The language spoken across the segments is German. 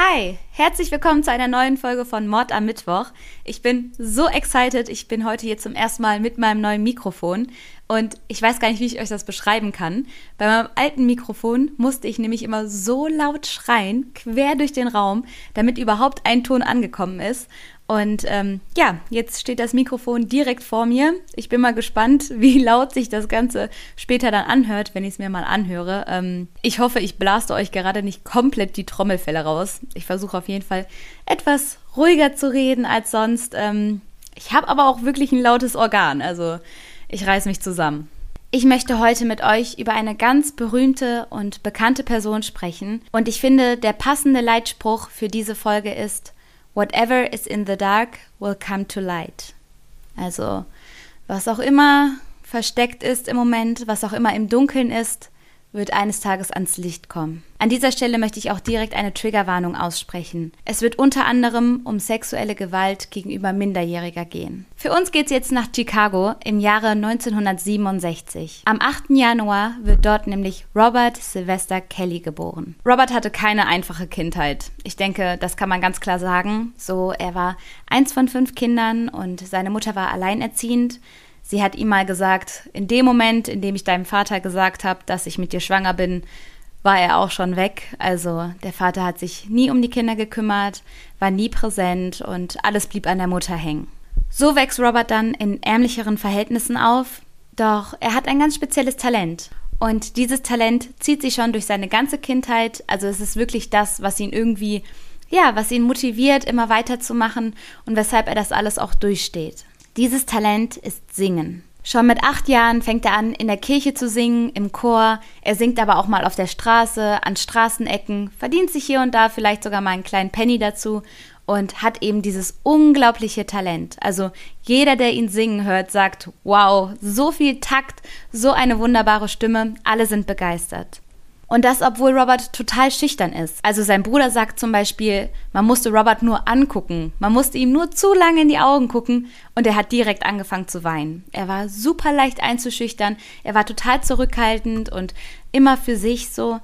Hi, herzlich willkommen zu einer neuen Folge von Mord am Mittwoch. Ich bin so excited. Ich bin heute hier zum ersten Mal mit meinem neuen Mikrofon und ich weiß gar nicht, wie ich euch das beschreiben kann. Bei meinem alten Mikrofon musste ich nämlich immer so laut schreien, quer durch den Raum, damit überhaupt ein Ton angekommen ist. Und ähm, ja, jetzt steht das Mikrofon direkt vor mir. Ich bin mal gespannt, wie laut sich das Ganze später dann anhört, wenn ich es mir mal anhöre. Ähm, ich hoffe, ich blaste euch gerade nicht komplett die Trommelfälle raus. Ich versuche auf jeden Fall etwas ruhiger zu reden als sonst. Ähm, ich habe aber auch wirklich ein lautes Organ, also ich reiß mich zusammen. Ich möchte heute mit euch über eine ganz berühmte und bekannte Person sprechen. Und ich finde, der passende Leitspruch für diese Folge ist, Whatever is in the dark will come to light. Also, was auch immer versteckt ist im Moment, was auch immer im Dunkeln ist, wird eines Tages ans Licht kommen. An dieser Stelle möchte ich auch direkt eine Triggerwarnung aussprechen. Es wird unter anderem um sexuelle Gewalt gegenüber Minderjähriger gehen. Für uns geht's jetzt nach Chicago im Jahre 1967. Am 8. Januar wird dort nämlich Robert Sylvester Kelly geboren. Robert hatte keine einfache Kindheit. Ich denke, das kann man ganz klar sagen. So, er war eins von fünf Kindern und seine Mutter war alleinerziehend. Sie hat ihm mal gesagt, in dem Moment, in dem ich deinem Vater gesagt habe, dass ich mit dir schwanger bin, war er auch schon weg. Also der Vater hat sich nie um die Kinder gekümmert, war nie präsent und alles blieb an der Mutter hängen. So wächst Robert dann in ärmlicheren Verhältnissen auf, doch er hat ein ganz spezielles Talent. Und dieses Talent zieht sich schon durch seine ganze Kindheit. Also es ist wirklich das, was ihn irgendwie, ja, was ihn motiviert, immer weiterzumachen und weshalb er das alles auch durchsteht. Dieses Talent ist Singen. Schon mit acht Jahren fängt er an, in der Kirche zu singen, im Chor. Er singt aber auch mal auf der Straße, an Straßenecken, verdient sich hier und da vielleicht sogar mal einen kleinen Penny dazu und hat eben dieses unglaubliche Talent. Also jeder, der ihn singen hört, sagt, wow, so viel Takt, so eine wunderbare Stimme, alle sind begeistert. Und das, obwohl Robert total schüchtern ist. Also sein Bruder sagt zum Beispiel, man musste Robert nur angucken. Man musste ihm nur zu lange in die Augen gucken und er hat direkt angefangen zu weinen. Er war super leicht einzuschüchtern. Er war total zurückhaltend und immer für sich so.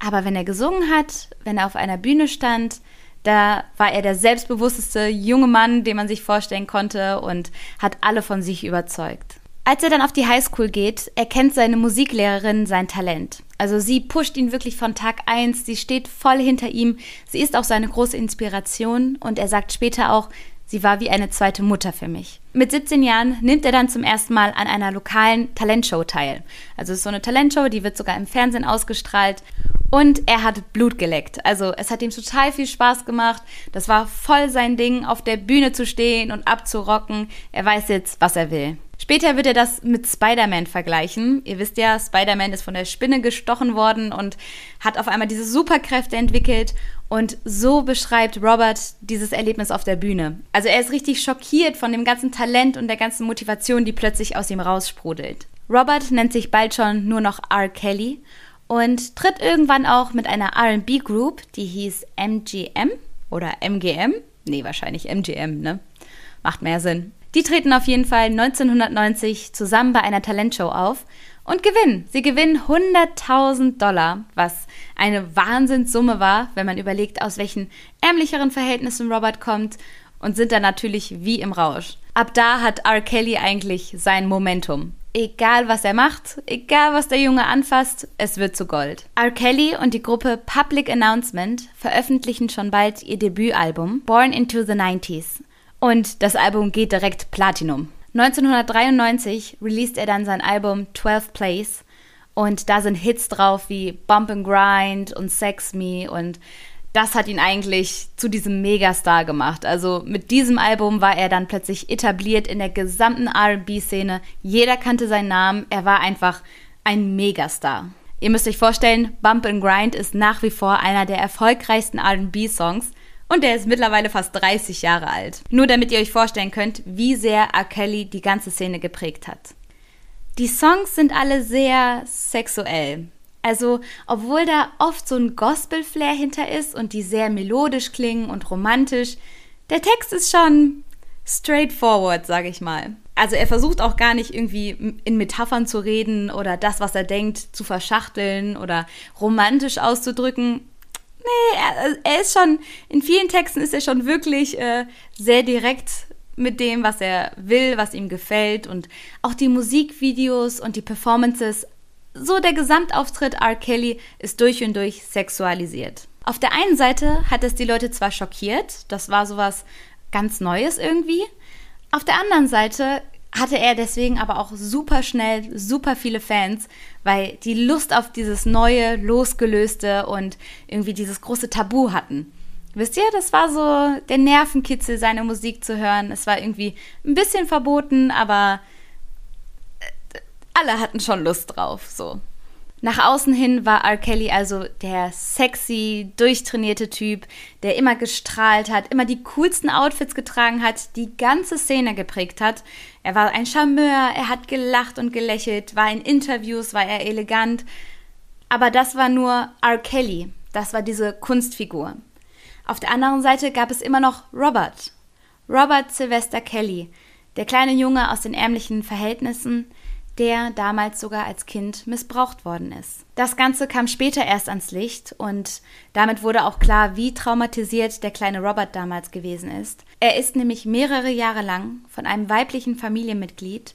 Aber wenn er gesungen hat, wenn er auf einer Bühne stand, da war er der selbstbewussteste junge Mann, den man sich vorstellen konnte und hat alle von sich überzeugt. Als er dann auf die Highschool geht, erkennt seine Musiklehrerin sein Talent. Also sie pusht ihn wirklich von Tag 1, sie steht voll hinter ihm, sie ist auch seine große Inspiration und er sagt später auch, sie war wie eine zweite Mutter für mich. Mit 17 Jahren nimmt er dann zum ersten Mal an einer lokalen Talentshow teil. Also es ist so eine Talentshow, die wird sogar im Fernsehen ausgestrahlt und er hat Blut geleckt. Also es hat ihm total viel Spaß gemacht. Das war voll sein Ding, auf der Bühne zu stehen und abzurocken. Er weiß jetzt, was er will. Später wird er das mit Spider-Man vergleichen. Ihr wisst ja, Spider-Man ist von der Spinne gestochen worden und hat auf einmal diese Superkräfte entwickelt. Und so beschreibt Robert dieses Erlebnis auf der Bühne. Also er ist richtig schockiert von dem ganzen Talent und der ganzen Motivation, die plötzlich aus ihm raussprudelt. Robert nennt sich bald schon nur noch R. Kelly und tritt irgendwann auch mit einer RB-Group, die hieß MGM oder MGM. Nee, wahrscheinlich MGM, ne? Macht mehr Sinn. Die treten auf jeden Fall 1990 zusammen bei einer Talentshow auf und gewinnen. Sie gewinnen 100.000 Dollar, was eine Wahnsinnssumme war, wenn man überlegt, aus welchen ärmlicheren Verhältnissen Robert kommt und sind dann natürlich wie im Rausch. Ab da hat R. Kelly eigentlich sein Momentum. Egal was er macht, egal was der Junge anfasst, es wird zu Gold. R. Kelly und die Gruppe Public Announcement veröffentlichen schon bald ihr Debütalbum Born into the 90s und das Album geht direkt Platinum. 1993 released er dann sein Album 12 Plays und da sind Hits drauf wie Bump and Grind und Sex Me und das hat ihn eigentlich zu diesem Megastar gemacht. Also mit diesem Album war er dann plötzlich etabliert in der gesamten RB-Szene. Jeder kannte seinen Namen. Er war einfach ein Megastar. Ihr müsst euch vorstellen, Bump and Grind ist nach wie vor einer der erfolgreichsten RB-Songs. Und der ist mittlerweile fast 30 Jahre alt. Nur damit ihr euch vorstellen könnt, wie sehr R. Kelly die ganze Szene geprägt hat. Die Songs sind alle sehr sexuell. Also, obwohl da oft so ein Gospel-Flair hinter ist und die sehr melodisch klingen und romantisch, der Text ist schon straightforward, sage ich mal. Also er versucht auch gar nicht irgendwie in Metaphern zu reden oder das, was er denkt, zu verschachteln oder romantisch auszudrücken. Nee, er, er, ist schon, in vielen Texten ist er schon wirklich äh, sehr direkt mit dem, was er will, was ihm gefällt und auch die Musikvideos und die Performances. So der Gesamtauftritt R. Kelly ist durch und durch sexualisiert. Auf der einen Seite hat es die Leute zwar schockiert, das war sowas ganz Neues irgendwie. Auf der anderen Seite hatte er deswegen aber auch super schnell super viele Fans, weil die Lust auf dieses neue, losgelöste und irgendwie dieses große Tabu hatten. Wisst ihr, das war so der Nervenkitzel, seine Musik zu hören. Es war irgendwie ein bisschen verboten, aber äh, alle hatten schon Lust drauf, so. Nach außen hin war R. Kelly also der sexy, durchtrainierte Typ, der immer gestrahlt hat, immer die coolsten Outfits getragen hat, die ganze Szene geprägt hat. Er war ein Charmeur, er hat gelacht und gelächelt, war in Interviews, war er elegant. Aber das war nur R. Kelly, das war diese Kunstfigur. Auf der anderen Seite gab es immer noch Robert. Robert Sylvester Kelly, der kleine Junge aus den ärmlichen Verhältnissen, der damals sogar als Kind missbraucht worden ist. Das Ganze kam später erst ans Licht und damit wurde auch klar, wie traumatisiert der kleine Robert damals gewesen ist. Er ist nämlich mehrere Jahre lang von einem weiblichen Familienmitglied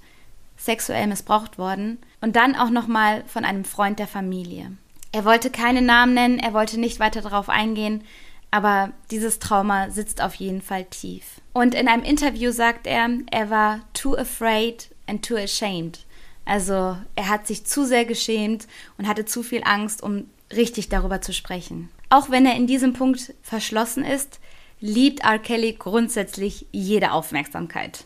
sexuell missbraucht worden und dann auch nochmal von einem Freund der Familie. Er wollte keine Namen nennen, er wollte nicht weiter darauf eingehen, aber dieses Trauma sitzt auf jeden Fall tief. Und in einem Interview sagt er, er war too afraid and too ashamed. Also er hat sich zu sehr geschämt und hatte zu viel Angst, um richtig darüber zu sprechen. Auch wenn er in diesem Punkt verschlossen ist, liebt R. Kelly grundsätzlich jede Aufmerksamkeit.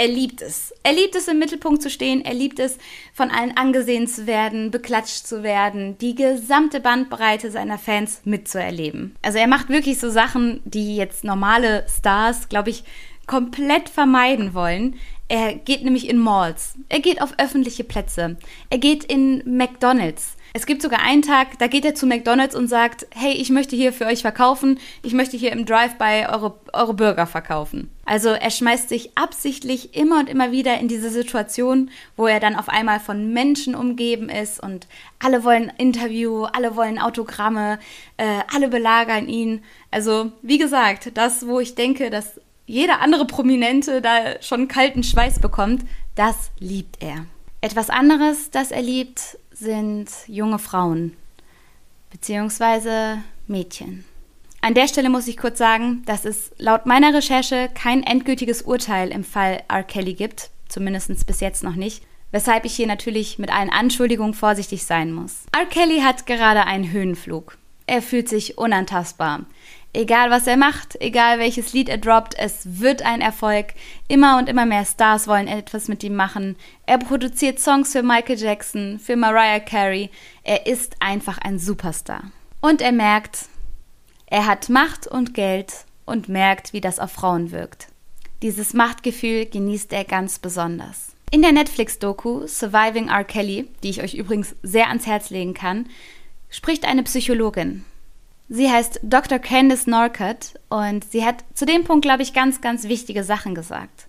Er liebt es. Er liebt es, im Mittelpunkt zu stehen. Er liebt es, von allen angesehen zu werden, beklatscht zu werden, die gesamte Bandbreite seiner Fans mitzuerleben. Also er macht wirklich so Sachen, die jetzt normale Stars, glaube ich, komplett vermeiden wollen. Er geht nämlich in Malls. Er geht auf öffentliche Plätze. Er geht in McDonald's. Es gibt sogar einen Tag, da geht er zu McDonald's und sagt, hey, ich möchte hier für euch verkaufen, ich möchte hier im Drive-by eure, eure Burger verkaufen. Also er schmeißt sich absichtlich immer und immer wieder in diese Situation, wo er dann auf einmal von Menschen umgeben ist und alle wollen Interview, alle wollen Autogramme, äh, alle belagern ihn. Also wie gesagt, das, wo ich denke, dass jeder andere Prominente da schon kalten Schweiß bekommt, das liebt er. Etwas anderes, das er liebt, sind junge Frauen bzw. Mädchen. An der Stelle muss ich kurz sagen, dass es laut meiner Recherche kein endgültiges Urteil im Fall R. Kelly gibt, zumindest bis jetzt noch nicht, weshalb ich hier natürlich mit allen Anschuldigungen vorsichtig sein muss. R. Kelly hat gerade einen Höhenflug. Er fühlt sich unantastbar. Egal was er macht, egal welches Lied er droppt, es wird ein Erfolg. Immer und immer mehr Stars wollen etwas mit ihm machen. Er produziert Songs für Michael Jackson, für Mariah Carey. Er ist einfach ein Superstar. Und er merkt, er hat Macht und Geld und merkt, wie das auf Frauen wirkt. Dieses Machtgefühl genießt er ganz besonders. In der Netflix-Doku Surviving R. Kelly, die ich euch übrigens sehr ans Herz legen kann, spricht eine Psychologin. Sie heißt Dr. Candice Norcutt und sie hat zu dem Punkt, glaube ich, ganz, ganz wichtige Sachen gesagt.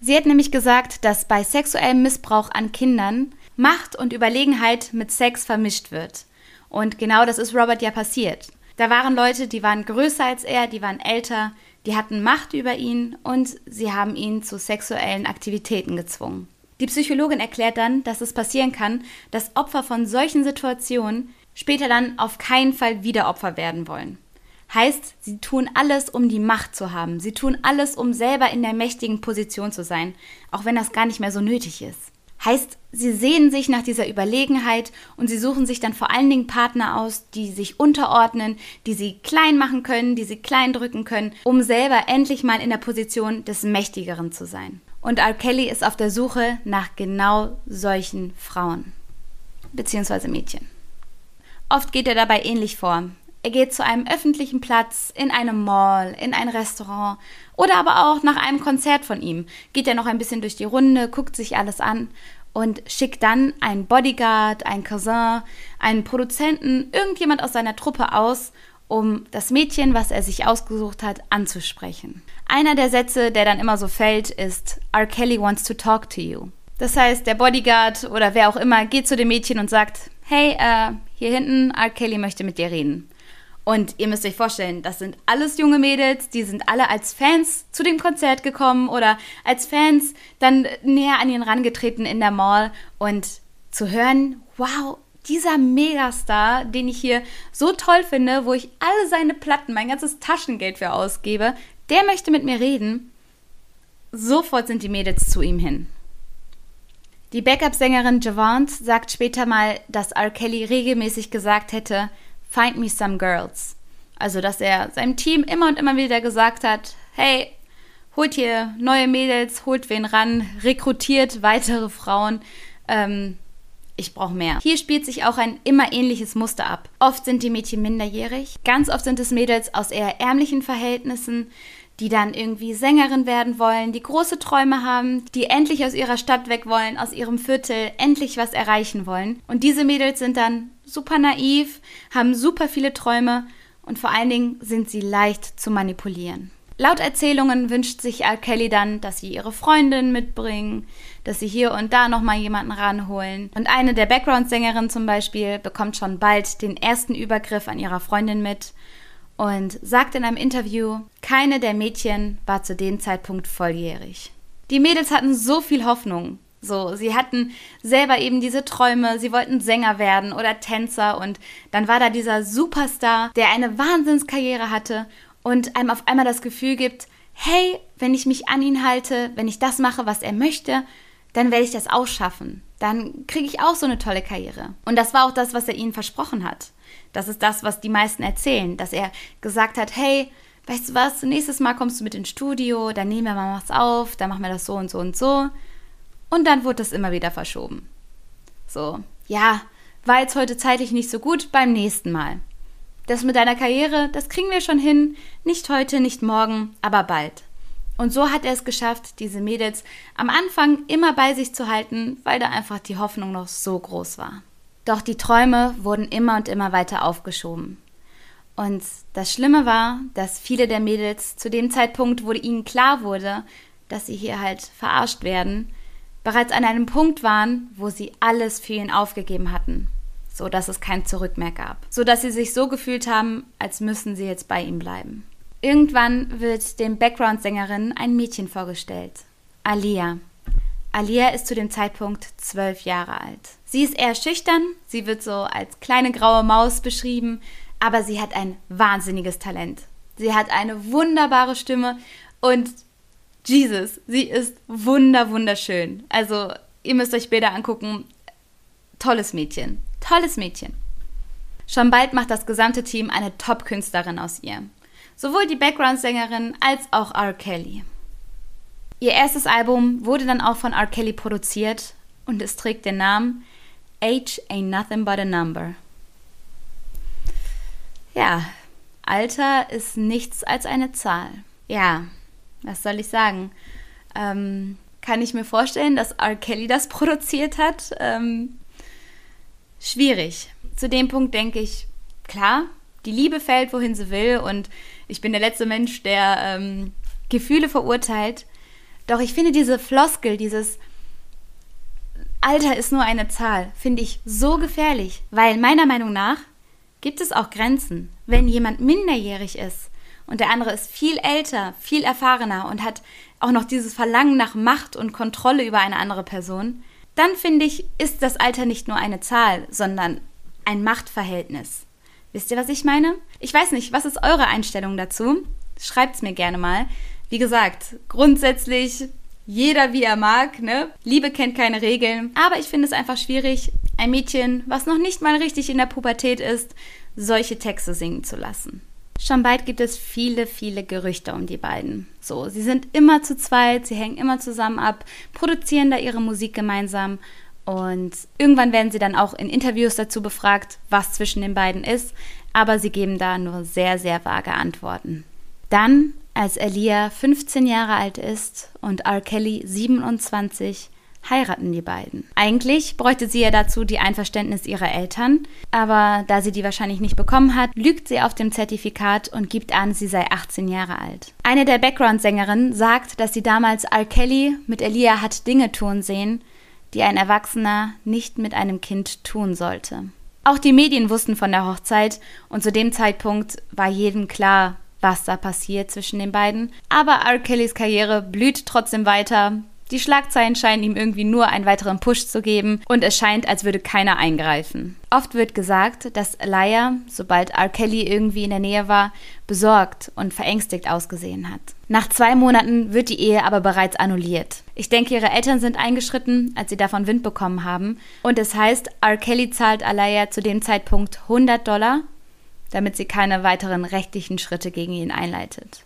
Sie hat nämlich gesagt, dass bei sexuellem Missbrauch an Kindern Macht und Überlegenheit mit Sex vermischt wird. Und genau das ist Robert ja passiert. Da waren Leute, die waren größer als er, die waren älter, die hatten Macht über ihn und sie haben ihn zu sexuellen Aktivitäten gezwungen. Die Psychologin erklärt dann, dass es passieren kann, dass Opfer von solchen Situationen später dann auf keinen Fall wieder Opfer werden wollen. Heißt, sie tun alles, um die Macht zu haben. Sie tun alles, um selber in der mächtigen Position zu sein, auch wenn das gar nicht mehr so nötig ist. Heißt, sie sehen sich nach dieser Überlegenheit und sie suchen sich dann vor allen Dingen Partner aus, die sich unterordnen, die sie klein machen können, die sie klein drücken können, um selber endlich mal in der Position des Mächtigeren zu sein. Und R. Kelly ist auf der Suche nach genau solchen Frauen. Beziehungsweise Mädchen. Oft geht er dabei ähnlich vor. Er geht zu einem öffentlichen Platz, in einem Mall, in ein Restaurant oder aber auch nach einem Konzert von ihm. Geht er noch ein bisschen durch die Runde, guckt sich alles an und schickt dann einen Bodyguard, einen Cousin, einen Produzenten, irgendjemand aus seiner Truppe aus, um das Mädchen, was er sich ausgesucht hat, anzusprechen. Einer der Sätze, der dann immer so fällt, ist R. Kelly wants to talk to you. Das heißt, der Bodyguard oder wer auch immer geht zu dem Mädchen und sagt, hey, äh, hier hinten, R. Kelly möchte mit dir reden. Und ihr müsst euch vorstellen, das sind alles junge Mädels, die sind alle als Fans zu dem Konzert gekommen oder als Fans dann näher an ihn rangetreten in der Mall und zu hören, wow, dieser Megastar, den ich hier so toll finde, wo ich alle seine Platten, mein ganzes Taschengeld für ausgebe, der möchte mit mir reden. Sofort sind die Mädels zu ihm hin. Die Backup-Sängerin Javante sagt später mal, dass R. Kelly regelmäßig gesagt hätte, Find me some girls. Also, dass er seinem Team immer und immer wieder gesagt hat, hey, holt hier neue Mädels, holt wen ran, rekrutiert weitere Frauen. Ähm, ich brauche mehr. Hier spielt sich auch ein immer ähnliches Muster ab. Oft sind die Mädchen minderjährig, ganz oft sind es Mädels aus eher ärmlichen Verhältnissen, die dann irgendwie Sängerin werden wollen, die große Träume haben, die endlich aus ihrer Stadt weg wollen, aus ihrem Viertel, endlich was erreichen wollen. Und diese Mädels sind dann super naiv, haben super viele Träume und vor allen Dingen sind sie leicht zu manipulieren. Laut Erzählungen wünscht sich Al Kelly dann, dass sie ihre Freundin mitbringen, dass sie hier und da nochmal jemanden ranholen. Und eine der Background-Sängerinnen zum Beispiel bekommt schon bald den ersten Übergriff an ihrer Freundin mit und sagt in einem Interview, keine der Mädchen war zu dem Zeitpunkt volljährig. Die Mädels hatten so viel Hoffnung. So, sie hatten selber eben diese Träume, sie wollten Sänger werden oder Tänzer und dann war da dieser Superstar, der eine Wahnsinnskarriere hatte und einem auf einmal das Gefühl gibt, hey, wenn ich mich an ihn halte, wenn ich das mache, was er möchte, dann werde ich das auch schaffen. Dann kriege ich auch so eine tolle Karriere. Und das war auch das, was er ihnen versprochen hat. Das ist das, was die meisten erzählen, dass er gesagt hat, hey, weißt du was, nächstes Mal kommst du mit ins Studio, dann nehmen wir mal was auf, dann machen wir das so und so und so. Und dann wurde das immer wieder verschoben. So, ja, war jetzt heute zeitlich nicht so gut, beim nächsten Mal. Das mit deiner Karriere, das kriegen wir schon hin, nicht heute, nicht morgen, aber bald. Und so hat er es geschafft, diese Mädels am Anfang immer bei sich zu halten, weil da einfach die Hoffnung noch so groß war. Doch die Träume wurden immer und immer weiter aufgeschoben. Und das Schlimme war, dass viele der Mädels zu dem Zeitpunkt, wo ihnen klar wurde, dass sie hier halt verarscht werden, bereits an einem Punkt waren, wo sie alles für ihn aufgegeben hatten, so dass es kein Zurück mehr gab, so dass sie sich so gefühlt haben, als müssen sie jetzt bei ihm bleiben. Irgendwann wird dem Background-Sängerin ein Mädchen vorgestellt, Alia. Alia ist zu dem Zeitpunkt zwölf Jahre alt. Sie ist eher schüchtern, sie wird so als kleine graue Maus beschrieben, aber sie hat ein wahnsinniges Talent. Sie hat eine wunderbare Stimme und Jesus, sie ist wunder wunderschön. Also, ihr müsst euch Bilder angucken. Tolles Mädchen, tolles Mädchen. Schon bald macht das gesamte Team eine Top-Künstlerin aus ihr. Sowohl die Background-Sängerin als auch R. Kelly. Ihr erstes Album wurde dann auch von R. Kelly produziert und es trägt den Namen Age Ain't Nothing But a Number. Ja, Alter ist nichts als eine Zahl. Ja, was soll ich sagen? Ähm, kann ich mir vorstellen, dass R. Kelly das produziert hat? Ähm, schwierig. Zu dem Punkt denke ich, klar, die Liebe fällt, wohin sie will und ich bin der letzte Mensch, der ähm, Gefühle verurteilt. Doch ich finde diese Floskel, dieses Alter ist nur eine Zahl, finde ich so gefährlich, weil meiner Meinung nach gibt es auch Grenzen. Wenn jemand minderjährig ist und der andere ist viel älter, viel erfahrener und hat auch noch dieses Verlangen nach Macht und Kontrolle über eine andere Person, dann finde ich, ist das Alter nicht nur eine Zahl, sondern ein Machtverhältnis. Wisst ihr, was ich meine? Ich weiß nicht, was ist eure Einstellung dazu? Schreibt es mir gerne mal. Wie gesagt, grundsätzlich jeder wie er mag, ne? Liebe kennt keine Regeln. Aber ich finde es einfach schwierig, ein Mädchen, was noch nicht mal richtig in der Pubertät ist, solche Texte singen zu lassen. Schon bald gibt es viele, viele Gerüchte um die beiden. So, sie sind immer zu zweit, sie hängen immer zusammen ab, produzieren da ihre Musik gemeinsam und irgendwann werden sie dann auch in Interviews dazu befragt, was zwischen den beiden ist, aber sie geben da nur sehr, sehr vage Antworten. Dann, als Elia 15 Jahre alt ist und R. Kelly 27, heiraten die beiden. Eigentlich bräuchte sie ja dazu die Einverständnis ihrer Eltern, aber da sie die wahrscheinlich nicht bekommen hat, lügt sie auf dem Zertifikat und gibt an, sie sei 18 Jahre alt. Eine der Background-Sängerinnen sagt, dass sie damals R. Kelly mit Elia hat Dinge tun sehen, die ein Erwachsener nicht mit einem Kind tun sollte. Auch die Medien wussten von der Hochzeit und zu dem Zeitpunkt war jedem klar, was da passiert zwischen den beiden. Aber R. Kellys Karriere blüht trotzdem weiter. Die Schlagzeilen scheinen ihm irgendwie nur einen weiteren Push zu geben und es scheint, als würde keiner eingreifen. Oft wird gesagt, dass Alaya, sobald R. Kelly irgendwie in der Nähe war, besorgt und verängstigt ausgesehen hat. Nach zwei Monaten wird die Ehe aber bereits annulliert. Ich denke, ihre Eltern sind eingeschritten, als sie davon Wind bekommen haben. Und es heißt, R. Kelly zahlt Alaya zu dem Zeitpunkt 100 Dollar, damit sie keine weiteren rechtlichen Schritte gegen ihn einleitet.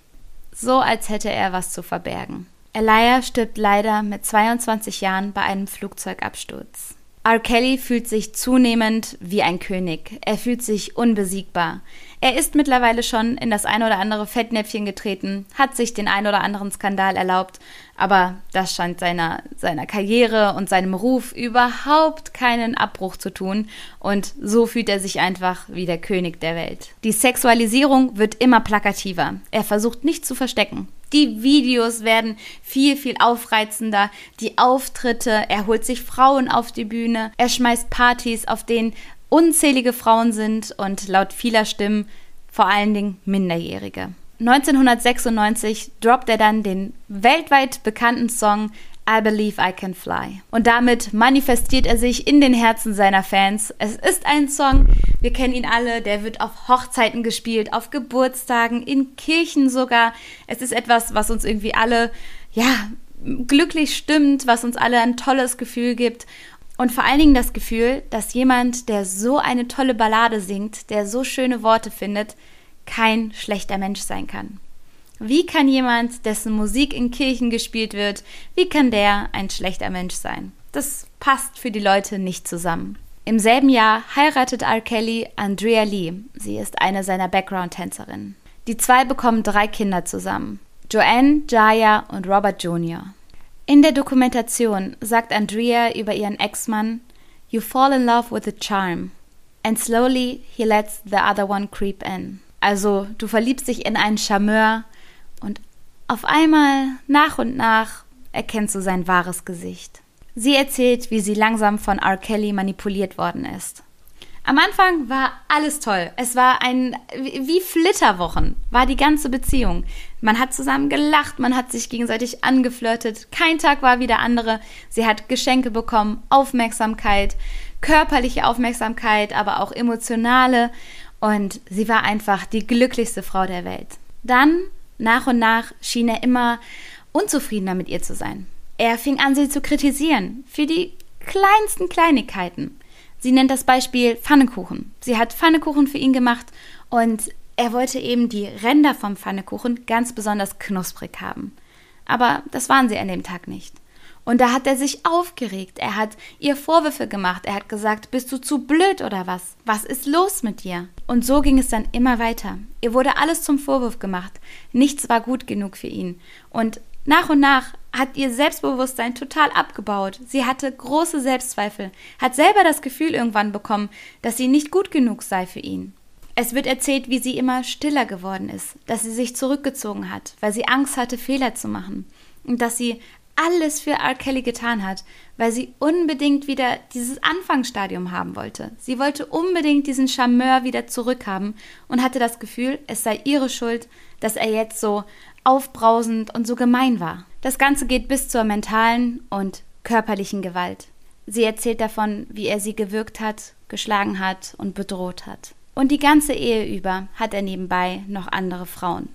So als hätte er was zu verbergen. Elia stirbt leider mit 22 Jahren bei einem Flugzeugabsturz. R. Kelly fühlt sich zunehmend wie ein König. Er fühlt sich unbesiegbar. Er ist mittlerweile schon in das ein oder andere Fettnäpfchen getreten, hat sich den ein oder anderen Skandal erlaubt, aber das scheint seiner, seiner Karriere und seinem Ruf überhaupt keinen Abbruch zu tun und so fühlt er sich einfach wie der König der Welt. Die Sexualisierung wird immer plakativer. Er versucht nicht zu verstecken. Die Videos werden viel, viel aufreizender. Die Auftritte, er holt sich Frauen auf die Bühne, er schmeißt Partys, auf denen unzählige Frauen sind und laut vieler Stimmen vor allen Dingen Minderjährige. 1996 droppt er dann den weltweit bekannten Song I Believe I Can Fly. Und damit manifestiert er sich in den Herzen seiner Fans. Es ist ein Song, wir kennen ihn alle, der wird auf Hochzeiten gespielt, auf Geburtstagen, in Kirchen sogar. Es ist etwas, was uns irgendwie alle, ja, glücklich stimmt, was uns alle ein tolles Gefühl gibt. Und vor allen Dingen das Gefühl, dass jemand, der so eine tolle Ballade singt, der so schöne Worte findet, kein schlechter Mensch sein kann. Wie kann jemand, dessen Musik in Kirchen gespielt wird, wie kann der ein schlechter Mensch sein? Das passt für die Leute nicht zusammen. Im selben Jahr heiratet R. Kelly Andrea Lee. Sie ist eine seiner Background-Tänzerinnen. Die zwei bekommen drei Kinder zusammen. Joanne, Jaya und Robert Jr. In der Dokumentation sagt Andrea über ihren Ex-Mann, You fall in love with the charm. And slowly he lets the other one creep in. Also du verliebst dich in einen Charmeur und auf einmal, nach und nach, erkennst du sein wahres Gesicht. Sie erzählt, wie sie langsam von R. Kelly manipuliert worden ist. Am Anfang war alles toll. Es war ein, wie Flitterwochen, war die ganze Beziehung. Man hat zusammen gelacht, man hat sich gegenseitig angeflirtet. Kein Tag war wie der andere. Sie hat Geschenke bekommen, Aufmerksamkeit, körperliche Aufmerksamkeit, aber auch emotionale. Und sie war einfach die glücklichste Frau der Welt. Dann nach und nach schien er immer unzufriedener mit ihr zu sein. Er fing an, sie zu kritisieren für die kleinsten Kleinigkeiten. Sie nennt das Beispiel Pfannekuchen. Sie hat Pfannekuchen für ihn gemacht und er wollte eben die Ränder vom Pfannekuchen ganz besonders knusprig haben. Aber das waren sie an dem Tag nicht. Und da hat er sich aufgeregt. Er hat ihr Vorwürfe gemacht. Er hat gesagt, bist du zu blöd oder was? Was ist los mit dir? Und so ging es dann immer weiter. Ihr wurde alles zum Vorwurf gemacht. Nichts war gut genug für ihn. Und nach und nach hat ihr Selbstbewusstsein total abgebaut. Sie hatte große Selbstzweifel, hat selber das Gefühl irgendwann bekommen, dass sie nicht gut genug sei für ihn. Es wird erzählt, wie sie immer stiller geworden ist, dass sie sich zurückgezogen hat, weil sie Angst hatte, Fehler zu machen und dass sie alles für R. Kelly getan hat, weil sie unbedingt wieder dieses Anfangsstadium haben wollte. Sie wollte unbedingt diesen Charmeur wieder zurückhaben und hatte das Gefühl, es sei ihre Schuld, dass er jetzt so aufbrausend und so gemein war. Das Ganze geht bis zur mentalen und körperlichen Gewalt. Sie erzählt davon, wie er sie gewürgt hat, geschlagen hat und bedroht hat. Und die ganze Ehe über hat er nebenbei noch andere Frauen,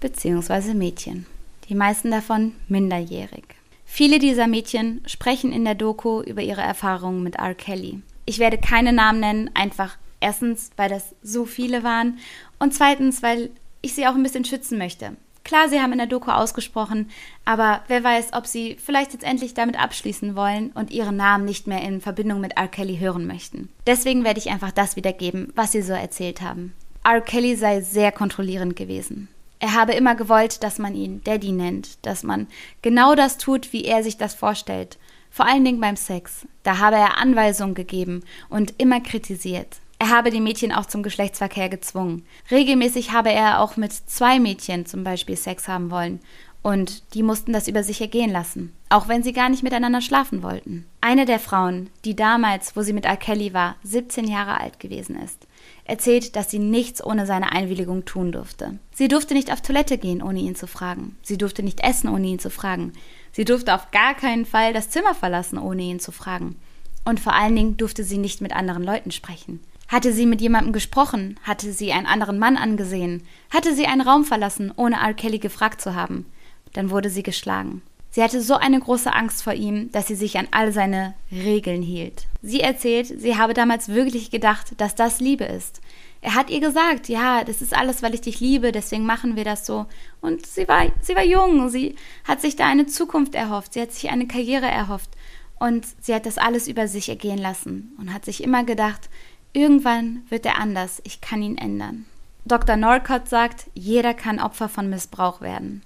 beziehungsweise Mädchen die meisten davon minderjährig. Viele dieser Mädchen sprechen in der Doku über ihre Erfahrungen mit R. Kelly. Ich werde keine Namen nennen, einfach erstens, weil das so viele waren und zweitens, weil ich sie auch ein bisschen schützen möchte. Klar, sie haben in der Doku ausgesprochen, aber wer weiß, ob sie vielleicht jetzt endlich damit abschließen wollen und ihren Namen nicht mehr in Verbindung mit R. Kelly hören möchten. Deswegen werde ich einfach das wiedergeben, was sie so erzählt haben. R. Kelly sei sehr kontrollierend gewesen. Er habe immer gewollt, dass man ihn Daddy nennt, dass man genau das tut, wie er sich das vorstellt. Vor allen Dingen beim Sex. Da habe er Anweisungen gegeben und immer kritisiert. Er habe die Mädchen auch zum Geschlechtsverkehr gezwungen. Regelmäßig habe er auch mit zwei Mädchen zum Beispiel Sex haben wollen. Und die mussten das über sich ergehen lassen, auch wenn sie gar nicht miteinander schlafen wollten. Eine der Frauen, die damals, wo sie mit R. Kelly war, 17 Jahre alt gewesen ist, erzählt, dass sie nichts ohne seine Einwilligung tun durfte. Sie durfte nicht auf Toilette gehen, ohne ihn zu fragen. Sie durfte nicht essen, ohne ihn zu fragen. Sie durfte auf gar keinen Fall das Zimmer verlassen, ohne ihn zu fragen. Und vor allen Dingen durfte sie nicht mit anderen Leuten sprechen. Hatte sie mit jemandem gesprochen? Hatte sie einen anderen Mann angesehen? Hatte sie einen Raum verlassen, ohne R. Kelly gefragt zu haben? Dann wurde sie geschlagen. Sie hatte so eine große Angst vor ihm, dass sie sich an all seine Regeln hielt. Sie erzählt, sie habe damals wirklich gedacht, dass das Liebe ist. Er hat ihr gesagt, ja, das ist alles, weil ich dich liebe, deswegen machen wir das so. Und sie war, sie war jung, sie hat sich da eine Zukunft erhofft, sie hat sich eine Karriere erhofft. Und sie hat das alles über sich ergehen lassen und hat sich immer gedacht, irgendwann wird er anders, ich kann ihn ändern. Dr. Norcott sagt, jeder kann Opfer von Missbrauch werden.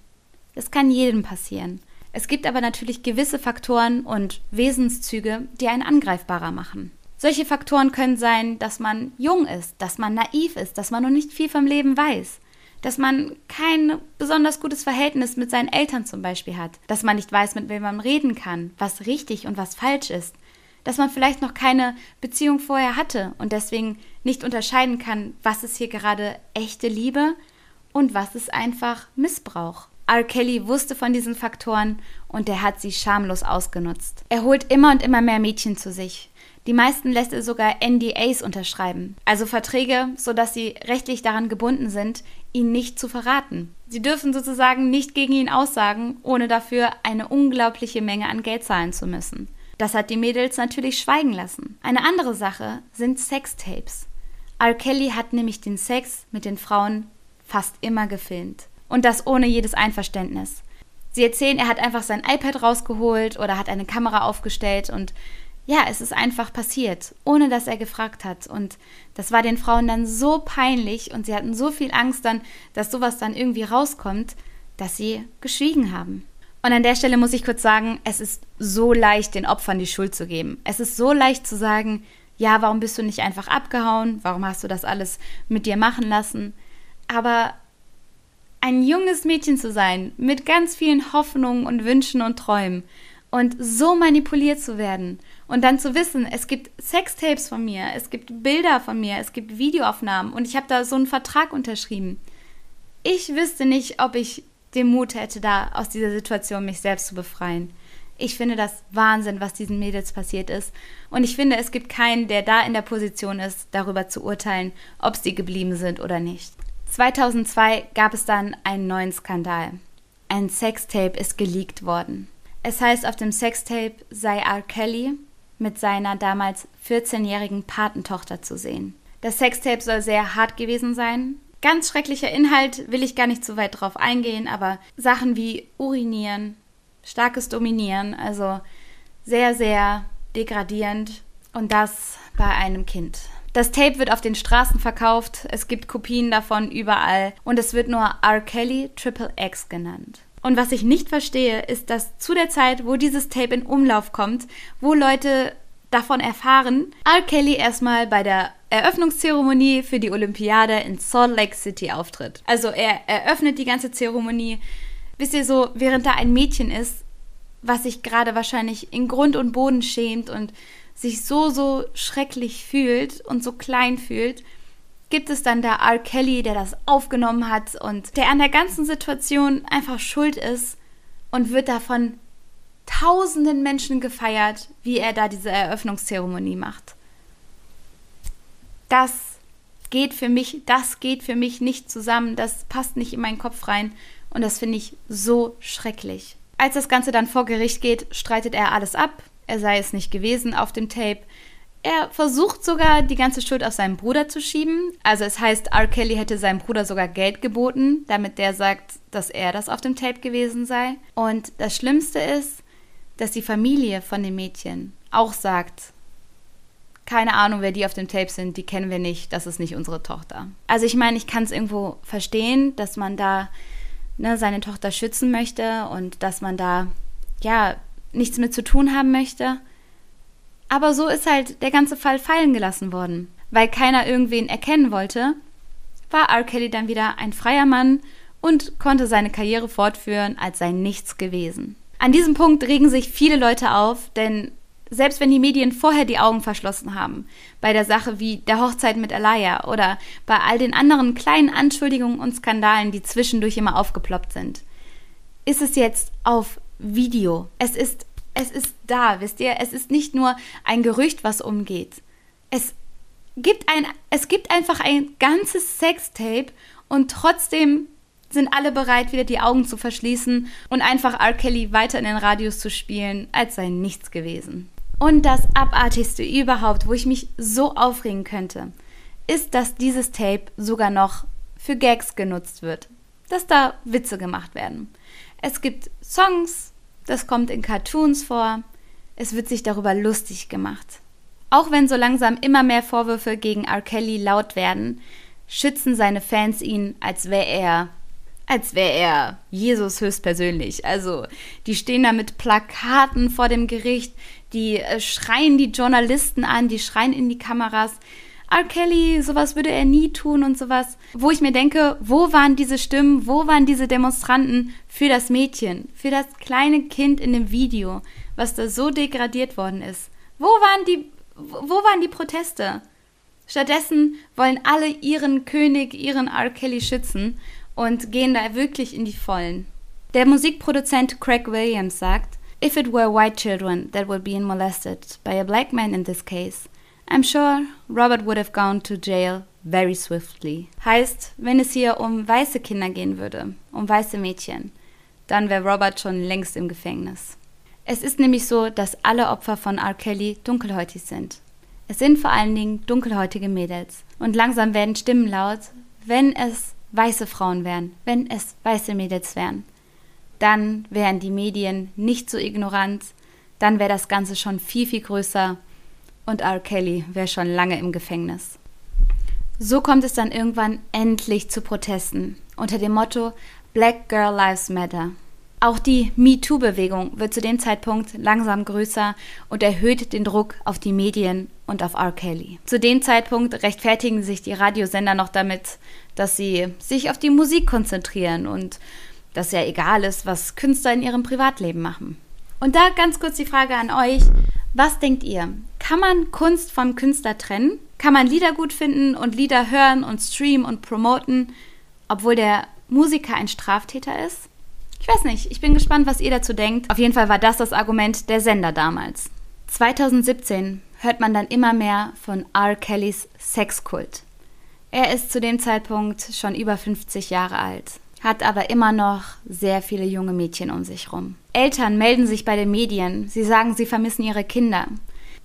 Das kann jedem passieren. Es gibt aber natürlich gewisse Faktoren und Wesenszüge, die einen angreifbarer machen. Solche Faktoren können sein, dass man jung ist, dass man naiv ist, dass man noch nicht viel vom Leben weiß, dass man kein besonders gutes Verhältnis mit seinen Eltern zum Beispiel hat, dass man nicht weiß, mit wem man reden kann, was richtig und was falsch ist, dass man vielleicht noch keine Beziehung vorher hatte und deswegen nicht unterscheiden kann, was ist hier gerade echte Liebe und was ist einfach Missbrauch. R. Kelly wusste von diesen Faktoren und er hat sie schamlos ausgenutzt. Er holt immer und immer mehr Mädchen zu sich. Die meisten lässt er sogar NDAs unterschreiben, also Verträge, sodass sie rechtlich daran gebunden sind, ihn nicht zu verraten. Sie dürfen sozusagen nicht gegen ihn aussagen, ohne dafür eine unglaubliche Menge an Geld zahlen zu müssen. Das hat die Mädels natürlich schweigen lassen. Eine andere Sache sind Sextapes. R. Kelly hat nämlich den Sex mit den Frauen fast immer gefilmt. Und das ohne jedes Einverständnis. Sie erzählen, er hat einfach sein iPad rausgeholt oder hat eine Kamera aufgestellt und ja, es ist einfach passiert, ohne dass er gefragt hat. Und das war den Frauen dann so peinlich und sie hatten so viel Angst dann, dass sowas dann irgendwie rauskommt, dass sie geschwiegen haben. Und an der Stelle muss ich kurz sagen, es ist so leicht, den Opfern die Schuld zu geben. Es ist so leicht zu sagen, ja, warum bist du nicht einfach abgehauen? Warum hast du das alles mit dir machen lassen? Aber ein junges Mädchen zu sein, mit ganz vielen Hoffnungen und Wünschen und Träumen und so manipuliert zu werden und dann zu wissen, es gibt Sextapes von mir, es gibt Bilder von mir, es gibt Videoaufnahmen und ich habe da so einen Vertrag unterschrieben. Ich wüsste nicht, ob ich den Mut hätte, da aus dieser Situation mich selbst zu befreien. Ich finde das Wahnsinn, was diesen Mädels passiert ist. Und ich finde, es gibt keinen, der da in der Position ist, darüber zu urteilen, ob sie geblieben sind oder nicht. 2002 gab es dann einen neuen Skandal. Ein Sextape ist geleakt worden. Es heißt, auf dem Sextape sei R. Kelly mit seiner damals 14-jährigen Patentochter zu sehen. Das Sextape soll sehr hart gewesen sein. Ganz schrecklicher Inhalt will ich gar nicht zu weit drauf eingehen, aber Sachen wie Urinieren, starkes Dominieren, also sehr, sehr degradierend und das bei einem Kind. Das Tape wird auf den Straßen verkauft, es gibt Kopien davon überall und es wird nur R. Kelly Triple X genannt. Und was ich nicht verstehe, ist, dass zu der Zeit, wo dieses Tape in Umlauf kommt, wo Leute davon erfahren, R. Kelly erstmal bei der Eröffnungszeremonie für die Olympiade in Salt Lake City auftritt. Also er eröffnet die ganze Zeremonie. Wisst ihr so, während da ein Mädchen ist, was sich gerade wahrscheinlich in Grund und Boden schämt und sich so, so schrecklich fühlt und so klein fühlt, gibt es dann da R. Kelly, der das aufgenommen hat und der an der ganzen Situation einfach schuld ist und wird davon tausenden Menschen gefeiert, wie er da diese Eröffnungszeremonie macht. Das geht für mich, das geht für mich nicht zusammen, das passt nicht in meinen Kopf rein und das finde ich so schrecklich. Als das Ganze dann vor Gericht geht, streitet er alles ab, er sei es nicht gewesen auf dem Tape. Er versucht sogar, die ganze Schuld auf seinen Bruder zu schieben. Also es heißt, R. Kelly hätte seinem Bruder sogar Geld geboten, damit der sagt, dass er das auf dem Tape gewesen sei. Und das Schlimmste ist, dass die Familie von dem Mädchen auch sagt, keine Ahnung, wer die auf dem Tape sind, die kennen wir nicht, das ist nicht unsere Tochter. Also ich meine, ich kann es irgendwo verstehen, dass man da ne, seine Tochter schützen möchte und dass man da ja nichts mit zu tun haben möchte. Aber so ist halt der ganze Fall fallen gelassen worden. Weil keiner irgendwen erkennen wollte, war R. Kelly dann wieder ein freier Mann und konnte seine Karriere fortführen, als sei nichts gewesen. An diesem Punkt regen sich viele Leute auf, denn selbst wenn die Medien vorher die Augen verschlossen haben, bei der Sache wie der Hochzeit mit Alaya oder bei all den anderen kleinen Anschuldigungen und Skandalen, die zwischendurch immer aufgeploppt sind, ist es jetzt auf Video. Es ist, es ist da, wisst ihr? Es ist nicht nur ein Gerücht, was umgeht. Es gibt ein, es gibt einfach ein ganzes Sextape und trotzdem sind alle bereit, wieder die Augen zu verschließen und einfach R. Kelly weiter in den Radios zu spielen, als sei nichts gewesen. Und das Abartigste überhaupt, wo ich mich so aufregen könnte, ist, dass dieses Tape sogar noch für Gags genutzt wird. Dass da Witze gemacht werden. Es gibt Songs, das kommt in Cartoons vor, es wird sich darüber lustig gemacht. Auch wenn so langsam immer mehr Vorwürfe gegen R. Kelly laut werden, schützen seine Fans ihn, als wäre er als wäre er Jesus höchstpersönlich. Also, die stehen da mit Plakaten vor dem Gericht, die äh, schreien die Journalisten an, die schreien in die Kameras. R. Kelly, sowas würde er nie tun und sowas. Wo ich mir denke, wo waren diese Stimmen, wo waren diese Demonstranten für das Mädchen, für das kleine Kind in dem Video, was da so degradiert worden ist? Wo waren die, wo waren die Proteste? Stattdessen wollen alle ihren König, ihren R. Kelly schützen und gehen da wirklich in die Vollen. Der Musikproduzent Craig Williams sagt, If it were white children that were being molested by a black man in this case, I'm sure Robert would have gone to jail very swiftly. Heißt, wenn es hier um weiße Kinder gehen würde, um weiße Mädchen, dann wäre Robert schon längst im Gefängnis. Es ist nämlich so, dass alle Opfer von R. Kelly dunkelhäutig sind. Es sind vor allen Dingen dunkelhäutige Mädels. Und langsam werden Stimmen laut, wenn es weiße Frauen wären, wenn es weiße Mädels wären, dann wären die Medien nicht so ignorant, dann wäre das Ganze schon viel, viel größer und R. Kelly wäre schon lange im Gefängnis. So kommt es dann irgendwann endlich zu Protesten unter dem Motto Black Girl Lives Matter. Auch die MeToo-Bewegung wird zu dem Zeitpunkt langsam größer und erhöht den Druck auf die Medien und auf R. Kelly. Zu dem Zeitpunkt rechtfertigen sich die Radiosender noch damit, dass sie sich auf die Musik konzentrieren und dass ja egal ist, was Künstler in ihrem Privatleben machen. Und da ganz kurz die Frage an euch, was denkt ihr? Kann man Kunst vom Künstler trennen? Kann man Lieder gut finden und Lieder hören und streamen und promoten, obwohl der Musiker ein Straftäter ist? Ich weiß nicht, ich bin gespannt, was ihr dazu denkt. Auf jeden Fall war das das Argument der Sender damals. 2017 hört man dann immer mehr von R. Kellys Sexkult. Er ist zu dem Zeitpunkt schon über 50 Jahre alt, hat aber immer noch sehr viele junge Mädchen um sich rum. Eltern melden sich bei den Medien, sie sagen, sie vermissen ihre Kinder.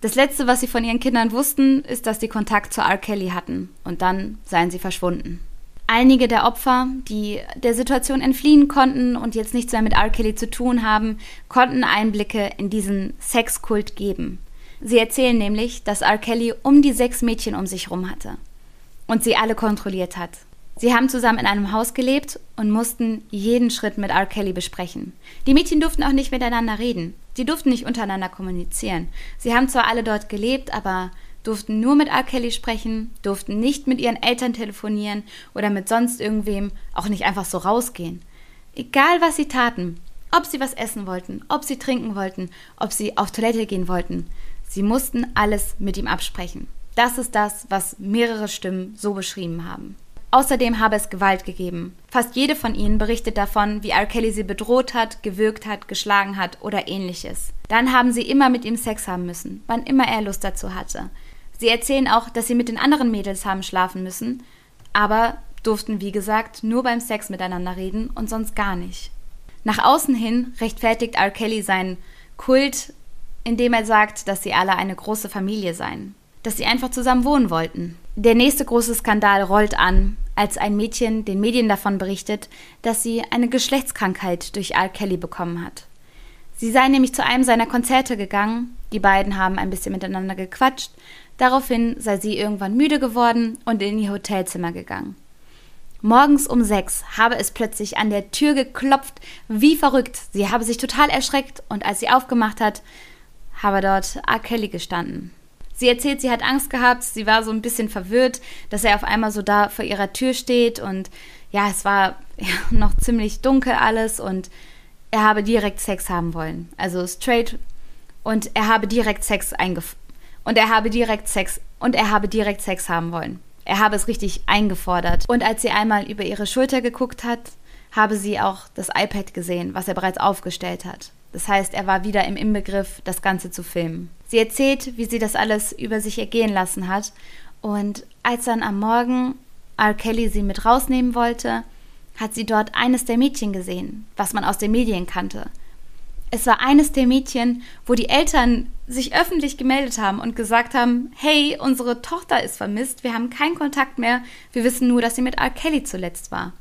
Das letzte, was sie von ihren Kindern wussten, ist, dass sie Kontakt zu R. Kelly hatten und dann seien sie verschwunden. Einige der Opfer, die der Situation entfliehen konnten und jetzt nichts mehr mit R. Kelly zu tun haben, konnten Einblicke in diesen Sexkult geben. Sie erzählen nämlich, dass R. Kelly um die sechs Mädchen um sich herum hatte und sie alle kontrolliert hat. Sie haben zusammen in einem Haus gelebt und mussten jeden Schritt mit R. Kelly besprechen. Die Mädchen durften auch nicht miteinander reden. Sie durften nicht untereinander kommunizieren. Sie haben zwar alle dort gelebt, aber durften nur mit R. Kelly sprechen, durften nicht mit ihren Eltern telefonieren oder mit sonst irgendwem, auch nicht einfach so rausgehen. Egal was sie taten, ob sie was essen wollten, ob sie trinken wollten, ob sie auf Toilette gehen wollten, sie mussten alles mit ihm absprechen. Das ist das, was mehrere Stimmen so beschrieben haben. Außerdem habe es Gewalt gegeben. Fast jede von ihnen berichtet davon, wie R. Kelly sie bedroht hat, gewürgt hat, geschlagen hat oder ähnliches. Dann haben sie immer mit ihm Sex haben müssen, wann immer er Lust dazu hatte. Sie erzählen auch, dass sie mit den anderen Mädels haben schlafen müssen, aber durften, wie gesagt, nur beim Sex miteinander reden und sonst gar nicht. Nach außen hin rechtfertigt R. Kelly seinen Kult, indem er sagt, dass sie alle eine große Familie seien, dass sie einfach zusammen wohnen wollten. Der nächste große Skandal rollt an, als ein Mädchen den Medien davon berichtet, dass sie eine Geschlechtskrankheit durch R. Kelly bekommen hat. Sie sei nämlich zu einem seiner Konzerte gegangen, die beiden haben ein bisschen miteinander gequatscht, Daraufhin sei sie irgendwann müde geworden und in ihr Hotelzimmer gegangen. Morgens um sechs habe es plötzlich an der Tür geklopft, wie verrückt. Sie habe sich total erschreckt und als sie aufgemacht hat, habe dort R. Kelly gestanden. Sie erzählt, sie hat Angst gehabt, sie war so ein bisschen verwirrt, dass er auf einmal so da vor ihrer Tür steht und ja, es war ja, noch ziemlich dunkel alles und er habe direkt Sex haben wollen. Also straight und er habe direkt Sex eingef und er habe direkt Sex und er habe direkt Sex haben wollen. Er habe es richtig eingefordert. Und als sie einmal über ihre Schulter geguckt hat, habe sie auch das iPad gesehen, was er bereits aufgestellt hat. Das heißt, er war wieder im Inbegriff, das Ganze zu filmen. Sie erzählt, wie sie das alles über sich ergehen lassen hat. Und als dann am Morgen R. Kelly sie mit rausnehmen wollte, hat sie dort eines der Mädchen gesehen, was man aus den Medien kannte. Es war eines der Mädchen, wo die Eltern sich öffentlich gemeldet haben und gesagt haben, hey, unsere Tochter ist vermisst, wir haben keinen Kontakt mehr, wir wissen nur, dass sie mit R. Kelly zuletzt war.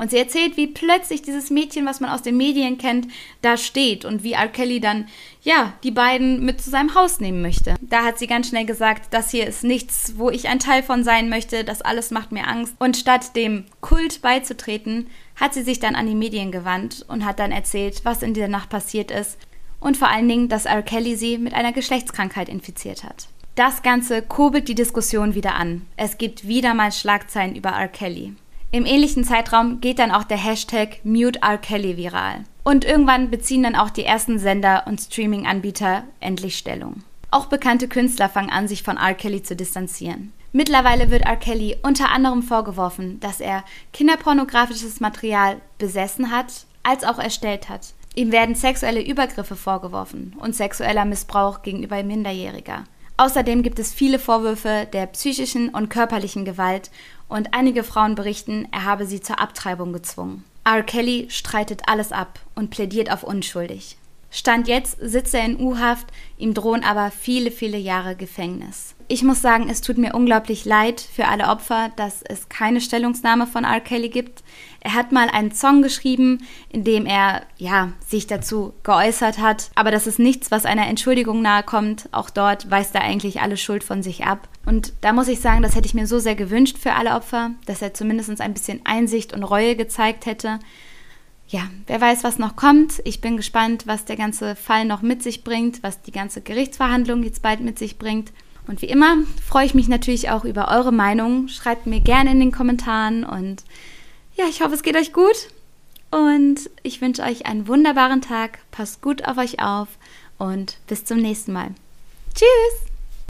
Und sie erzählt, wie plötzlich dieses Mädchen, was man aus den Medien kennt, da steht und wie R. Kelly dann, ja, die beiden mit zu seinem Haus nehmen möchte. Da hat sie ganz schnell gesagt, das hier ist nichts, wo ich ein Teil von sein möchte, das alles macht mir Angst. Und statt dem Kult beizutreten, hat sie sich dann an die Medien gewandt und hat dann erzählt, was in dieser Nacht passiert ist und vor allen Dingen, dass R. Kelly sie mit einer Geschlechtskrankheit infiziert hat. Das Ganze kurbelt die Diskussion wieder an. Es gibt wieder mal Schlagzeilen über R. Kelly. Im ähnlichen Zeitraum geht dann auch der Hashtag Mute R. Kelly viral. Und irgendwann beziehen dann auch die ersten Sender und Streaming-Anbieter endlich Stellung. Auch bekannte Künstler fangen an, sich von R. Kelly zu distanzieren. Mittlerweile wird R. Kelly unter anderem vorgeworfen, dass er kinderpornografisches Material besessen hat, als auch erstellt hat. Ihm werden sexuelle Übergriffe vorgeworfen und sexueller Missbrauch gegenüber Minderjähriger. Außerdem gibt es viele Vorwürfe der psychischen und körperlichen Gewalt und einige Frauen berichten, er habe sie zur Abtreibung gezwungen. R. Kelly streitet alles ab und plädiert auf unschuldig. Stand jetzt sitzt er in U-Haft, ihm drohen aber viele, viele Jahre Gefängnis ich muss sagen, es tut mir unglaublich leid für alle Opfer, dass es keine Stellungnahme von R. Kelly gibt. Er hat mal einen Song geschrieben, in dem er ja sich dazu geäußert hat, aber das ist nichts, was einer Entschuldigung nahe kommt. Auch dort weist er eigentlich alle Schuld von sich ab. Und da muss ich sagen, das hätte ich mir so sehr gewünscht für alle Opfer, dass er zumindest ein bisschen Einsicht und Reue gezeigt hätte. Ja, wer weiß, was noch kommt. Ich bin gespannt, was der ganze Fall noch mit sich bringt, was die ganze Gerichtsverhandlung jetzt bald mit sich bringt. Und wie immer freue ich mich natürlich auch über eure Meinung. Schreibt mir gerne in den Kommentaren und ja, ich hoffe, es geht euch gut. Und ich wünsche euch einen wunderbaren Tag. Passt gut auf euch auf und bis zum nächsten Mal. Tschüss!